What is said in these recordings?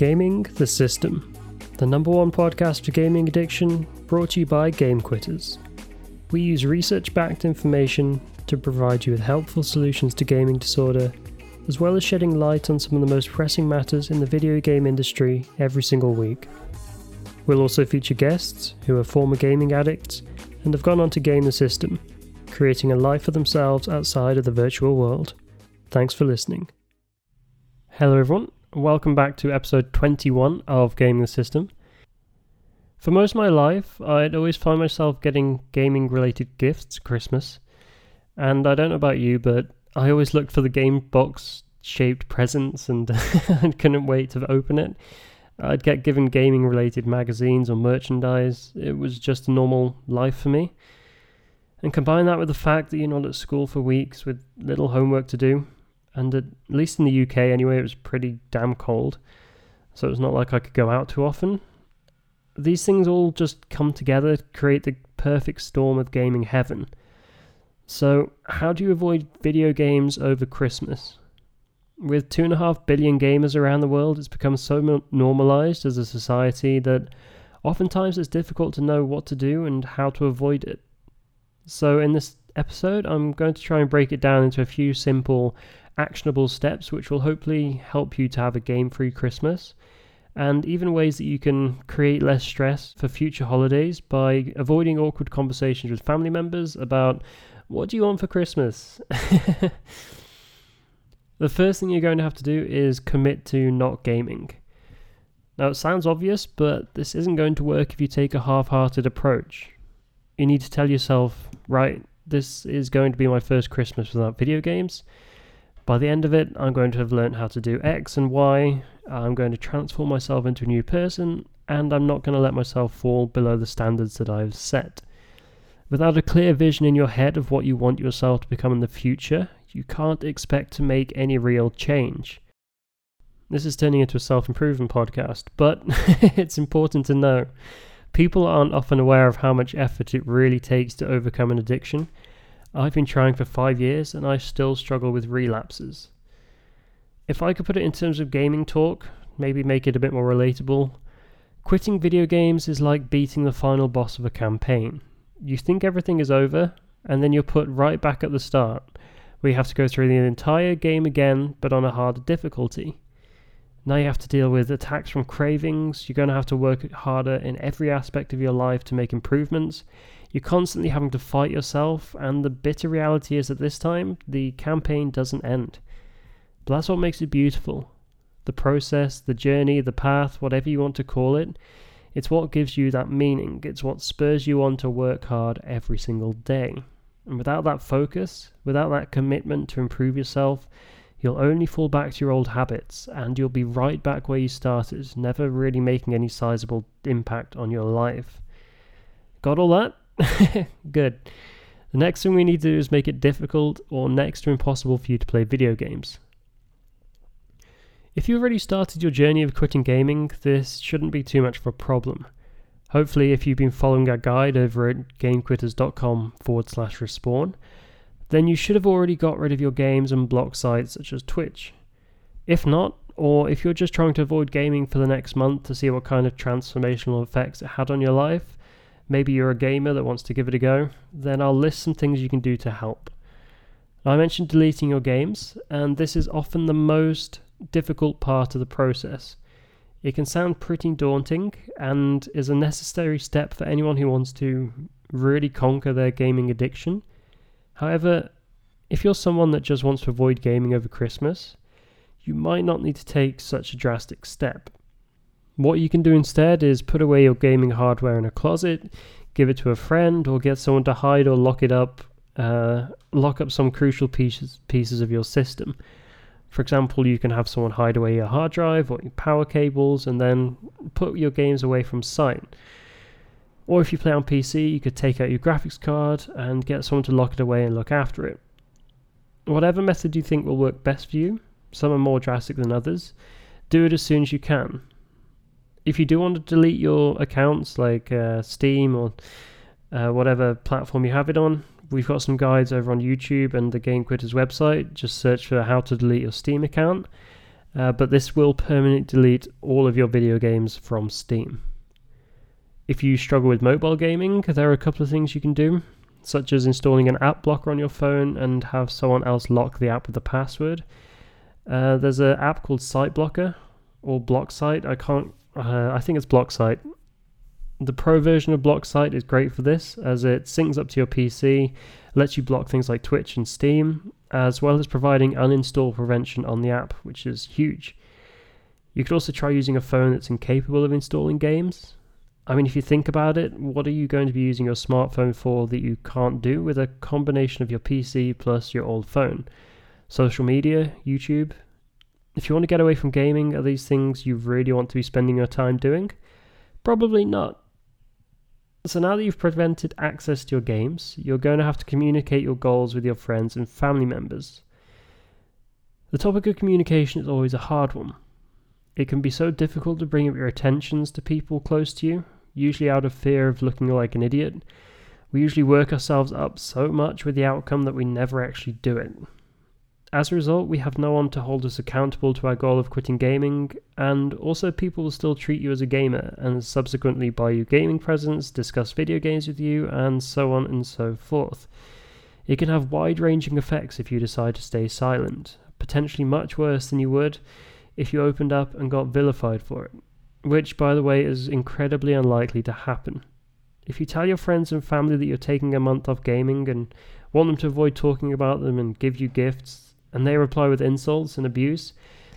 Gaming the System, the number one podcast for gaming addiction, brought to you by Game Quitters. We use research backed information to provide you with helpful solutions to gaming disorder, as well as shedding light on some of the most pressing matters in the video game industry every single week. We'll also feature guests who are former gaming addicts and have gone on to game the system, creating a life for themselves outside of the virtual world. Thanks for listening. Hello, everyone. Welcome back to episode 21 of Gaming the System. For most of my life, I'd always find myself getting gaming related gifts Christmas. And I don't know about you, but I always looked for the game box shaped presents and couldn't wait to open it. I'd get given gaming related magazines or merchandise. It was just a normal life for me. And combine that with the fact that you're not at school for weeks with little homework to do, and at least in the UK anyway, it was pretty damn cold, so it was not like I could go out too often. These things all just come together to create the perfect storm of gaming heaven. So, how do you avoid video games over Christmas? With two and a half billion gamers around the world, it's become so normalized as a society that oftentimes it's difficult to know what to do and how to avoid it. So, in this episode, I'm going to try and break it down into a few simple, actionable steps which will hopefully help you to have a game free Christmas and even ways that you can create less stress for future holidays by avoiding awkward conversations with family members about what do you want for Christmas? the first thing you're going to have to do is commit to not gaming. Now, it sounds obvious, but this isn't going to work if you take a half hearted approach. You need to tell yourself, right, this is going to be my first Christmas without video games. By the end of it, I'm going to have learned how to do X and Y. I'm going to transform myself into a new person, and I'm not going to let myself fall below the standards that I've set. Without a clear vision in your head of what you want yourself to become in the future, you can't expect to make any real change. This is turning into a self improvement podcast, but it's important to know. People aren't often aware of how much effort it really takes to overcome an addiction, I've been trying for five years and I still struggle with relapses. If I could put it in terms of gaming talk, maybe make it a bit more relatable, quitting video games is like beating the final boss of a campaign. You think everything is over, and then you're put right back at the start, you have to go through the entire game again, but on a harder difficulty. Now you have to deal with attacks from cravings, you're going to have to work harder in every aspect of your life to make improvements, you're constantly having to fight yourself, and the bitter reality is that this time, the campaign doesn't end. But that's what makes it beautiful. The process, the journey, the path, whatever you want to call it, it's what gives you that meaning. It's what spurs you on to work hard every single day. And without that focus, without that commitment to improve yourself, you'll only fall back to your old habits and you'll be right back where you started, never really making any sizable impact on your life. Got all that? Good. The next thing we need to do is make it difficult or next to impossible for you to play video games. If you've already started your journey of quitting gaming, this shouldn't be too much of a problem. Hopefully, if you've been following our guide over at gamequitters.com forward slash respawn, then you should have already got rid of your games and block sites such as Twitch. If not, or if you're just trying to avoid gaming for the next month to see what kind of transformational effects it had on your life, maybe you're a gamer that wants to give it a go, then I'll list some things you can do to help. I mentioned deleting your games, and this is often the most difficult part of the process. It can sound pretty daunting and is a necessary step for anyone who wants to really conquer their gaming addiction. However, if you're someone that just wants to avoid gaming over Christmas, you might not need to take such a drastic step. What you can do instead is put away your gaming hardware in a closet, give it to a friend, or get someone to hide or lock it up, uh, lock up some crucial pieces pieces of your system. For example, you can have someone hide away your hard drive or your power cables, and then put your games away from sight. Or if you play on PC, you could take out your graphics card and get someone to lock it away and look after it. Whatever method you think will work best for you, some are more drastic than others, do it as soon as you can if you do want to delete your accounts like uh, Steam or uh, whatever platform you have it on, we've got some guides over on YouTube and the Game Quitters website. Just search for how to delete your Steam account. uh, but this will permanently delete all of your video games from Steam. If you struggle with mobile gaming, there are a couple of things you can do, such as installing an app blocker on your phone and have someone else lock the app with a password. Uh, there's an app called Site Blocker or BlockSite. I can't. Uh, I think it's BlockSite. The pro version of BlockSite is great for this, as it syncs up to your PC, lets you block things like Twitch and Steam, as well as providing uninstall prevention on the app, which is huge. You could also try using a phone that's incapable of installing games. I mean, if you think about it, what are you going to be using your smartphone for that you can't do with a combination of your PC plus your old phone? Social media, YouTube? If you want to get away from gaming, are these things you really want to be spending your time doing? Probably not. So now that you've prevented access to your games, you're going to have to communicate your goals with your friends and family members. The topic of communication is always a hard one. It can be so difficult to bring up your attentions to people close to you, usually out of fear of looking like an idiot. We usually work ourselves up so much with the outcome that we never actually do it. As a result, we have no one to hold us accountable to our goal of quitting gaming, and also people will still treat you as a gamer and subsequently buy you gaming presents, discuss video games with you, and so on and so forth. It can have wide ranging effects if you decide to stay silent, potentially much worse than you would if you opened up and got vilified for it, which, by the way, is incredibly unlikely to happen. If you tell your friends and family that you're taking a month off gaming and want them to avoid talking about them and give you gifts, and they reply with insults and abuse,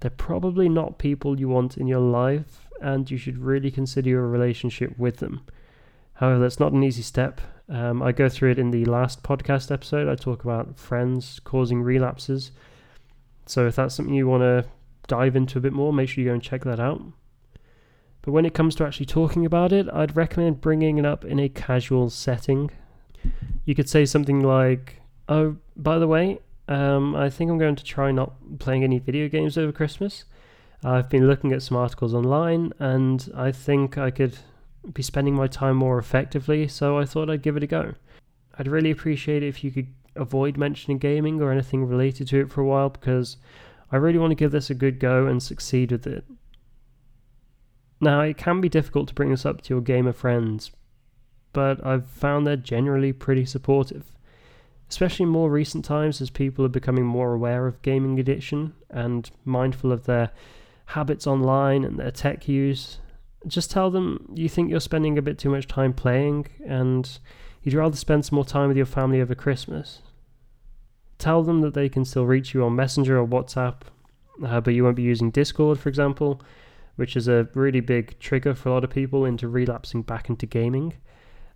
they're probably not people you want in your life, and you should really consider your relationship with them. However, that's not an easy step. Um, I go through it in the last podcast episode. I talk about friends causing relapses. So if that's something you want to dive into a bit more, make sure you go and check that out. But when it comes to actually talking about it, I'd recommend bringing it up in a casual setting. You could say something like, Oh, by the way, um, I think I'm going to try not playing any video games over Christmas. I've been looking at some articles online and I think I could be spending my time more effectively, so I thought I'd give it a go. I'd really appreciate it if you could avoid mentioning gaming or anything related to it for a while because I really want to give this a good go and succeed with it. Now, it can be difficult to bring this up to your gamer friends, but I've found they're generally pretty supportive especially in more recent times as people are becoming more aware of gaming addiction and mindful of their habits online and their tech use. Just tell them you think you're spending a bit too much time playing and you'd rather spend some more time with your family over Christmas. Tell them that they can still reach you on Messenger or WhatsApp, uh, but you won't be using Discord, for example, which is a really big trigger for a lot of people into relapsing back into gaming.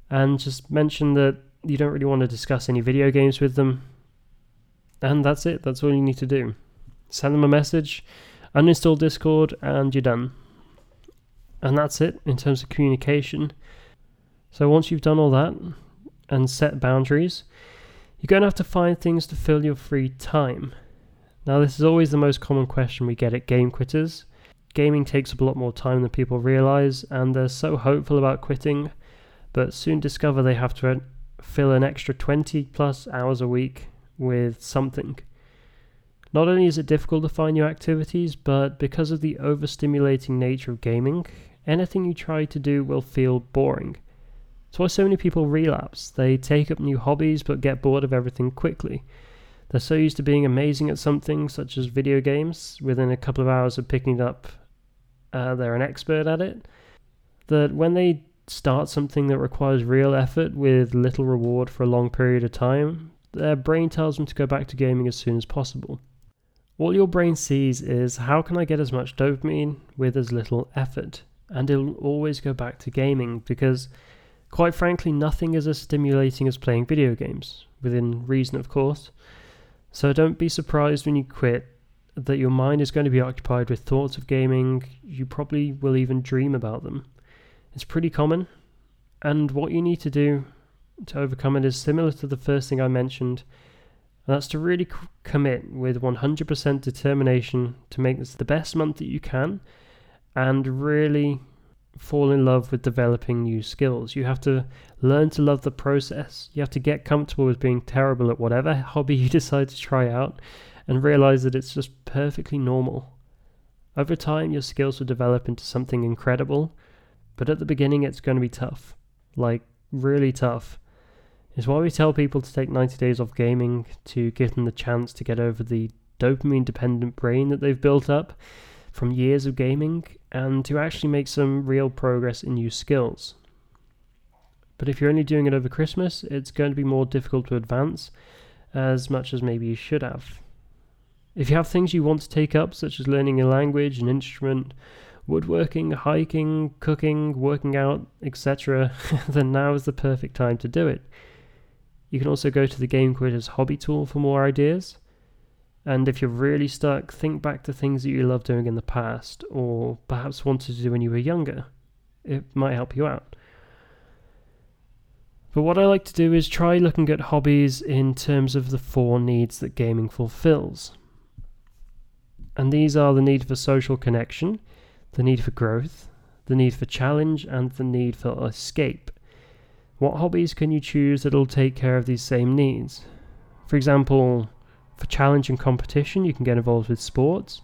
And just mention that you don't really want to discuss any video games with them. And that's it. That's all you need to do. Send them a message, uninstall Discord, and you're done. And that's it in terms of communication. So once you've done all that and set boundaries, you're going to have to find things to fill your free time. Now, this is always the most common question we get at game quitters. Gaming takes up a lot more time than people realize, and they're so hopeful about quitting, but soon discover they have to fill an extra 20 plus hours a week with something. Not only is it difficult to find new activities, but because of the overstimulating nature of gaming, anything you try to do will feel boring. That's why so many people relapse. They take up new hobbies but get bored of everything quickly. They're so used to being amazing at something, such as video games, within a couple of hours of picking it up, uh, they're an expert at it, that when they start something that requires real effort with little reward for a long period of time, their brain tells them to go back to gaming as soon as possible. All your brain sees is how can I get as much dopamine with as little effort? And it'll always go back to gaming because, quite frankly, nothing is as stimulating as playing video games, within reason, of course. So don't be surprised when you quit that your mind is going to be occupied with thoughts of gaming, you probably will even dream about them. It's pretty common, and what you need to do to overcome it is similar to the first thing I mentioned, and that's to really c- commit with 100% determination to make this the best month that you can and really fall in love with developing new skills. You have to learn to love the process. You have to get comfortable with being terrible at whatever hobby you decide to try out and realize that it's just perfectly normal. Over time, your skills will develop into something incredible, but at the beginning, it's going to be tough. Like, really tough. It's why we tell people to take 90 days off gaming to give them the chance to get over the dopamine dependent brain that they've built up from years of gaming and to actually make some real progress in new skills. But if you're only doing it over Christmas, it's going to be more difficult to advance as much as maybe you should have. If you have things you want to take up, such as learning a language, an instrument, woodworking, hiking, cooking, working out, etc., then now is the perfect time to do it. You can also go to the Game Quitters hobby tool for more ideas. And if you're really stuck, think back to things that you loved doing in the past, or perhaps wanted to do when you were younger. It might help you out. But what I like to do is try looking at hobbies in terms of the four needs that gaming fulfills. And these are the need for social connection, the need for growth, the need for challenge, and the need for escape. What hobbies can you choose that'll take care of these same needs? For example, for challenge and competition, you can get involved with sports.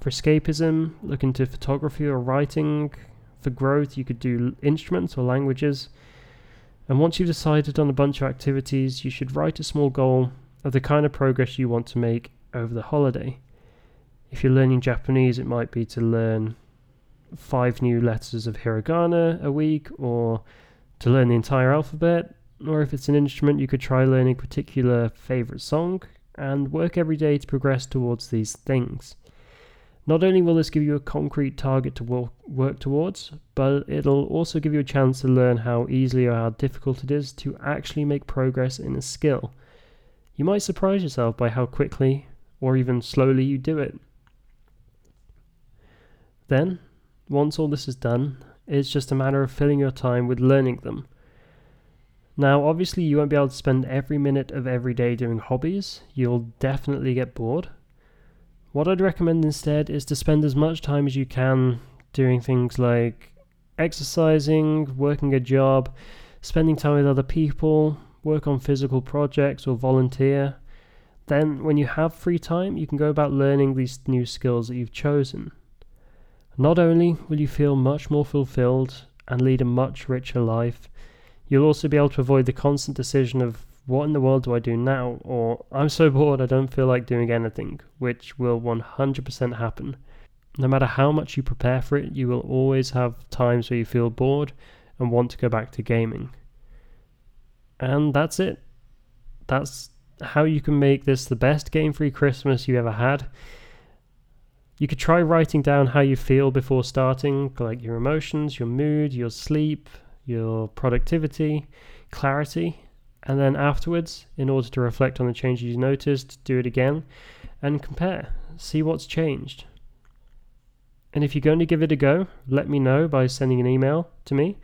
For escapism, look into photography or writing. For growth, you could do instruments or languages. And once you've decided on a bunch of activities, you should write a small goal of the kind of progress you want to make over the holiday. If you're learning Japanese, it might be to learn five new letters of hiragana a week, or to learn the entire alphabet. Or if it's an instrument, you could try learning a particular favorite song and work every day to progress towards these things. Not only will this give you a concrete target to work towards, but it'll also give you a chance to learn how easily or how difficult it is to actually make progress in a skill. You might surprise yourself by how quickly or even slowly you do it. Then, once all this is done, it's just a matter of filling your time with learning them. Now, obviously, you won't be able to spend every minute of every day doing hobbies. You'll definitely get bored. What I'd recommend instead is to spend as much time as you can doing things like exercising, working a job, spending time with other people, work on physical projects, or volunteer. Then, when you have free time, you can go about learning these new skills that you've chosen. Not only will you feel much more fulfilled and lead a much richer life, you'll also be able to avoid the constant decision of what in the world do I do now? Or I'm so bored I don't feel like doing anything, which will 100% happen. No matter how much you prepare for it, you will always have times where you feel bored and want to go back to gaming. And that's it. That's how you can make this the best game free Christmas you ever had. You could try writing down how you feel before starting, like your emotions, your mood, your sleep, your productivity, clarity, and then afterwards, in order to reflect on the changes you noticed, do it again and compare. See what's changed. And if you're going to give it a go, let me know by sending an email to me.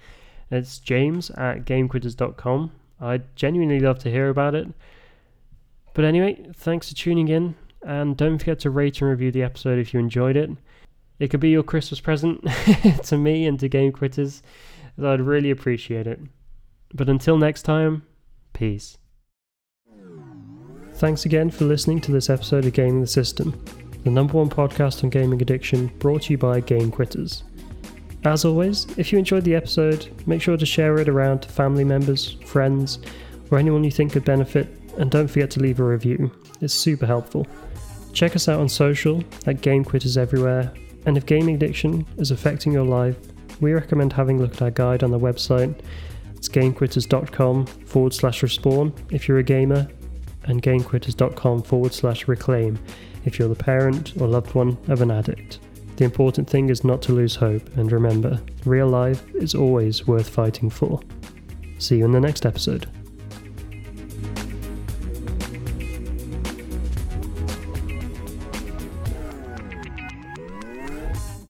It's james at gamequitters.com. I'd genuinely love to hear about it. But anyway, thanks for tuning in, and don't forget to rate and review the episode if you enjoyed it. It could be your Christmas present to me and to Game Quitters, I'd really appreciate it. But until next time, Peace. Thanks again for listening to this episode of Gaming the System, the number one podcast on gaming addiction brought to you by Game Quitters. As always, if you enjoyed the episode, make sure to share it around to family members, friends, or anyone you think could benefit, and don't forget to leave a review. It's super helpful. Check us out on social at Game Quitters everywhere, and if gaming addiction is affecting your life, we recommend having a look at our guide on the website it's gamequitters.com forward slash respawn if you're a gamer, and gamequitters.com forward slash reclaim if you're the parent or loved one of an addict. The important thing is not to lose hope, and remember, real life is always worth fighting for. See you in the next episode.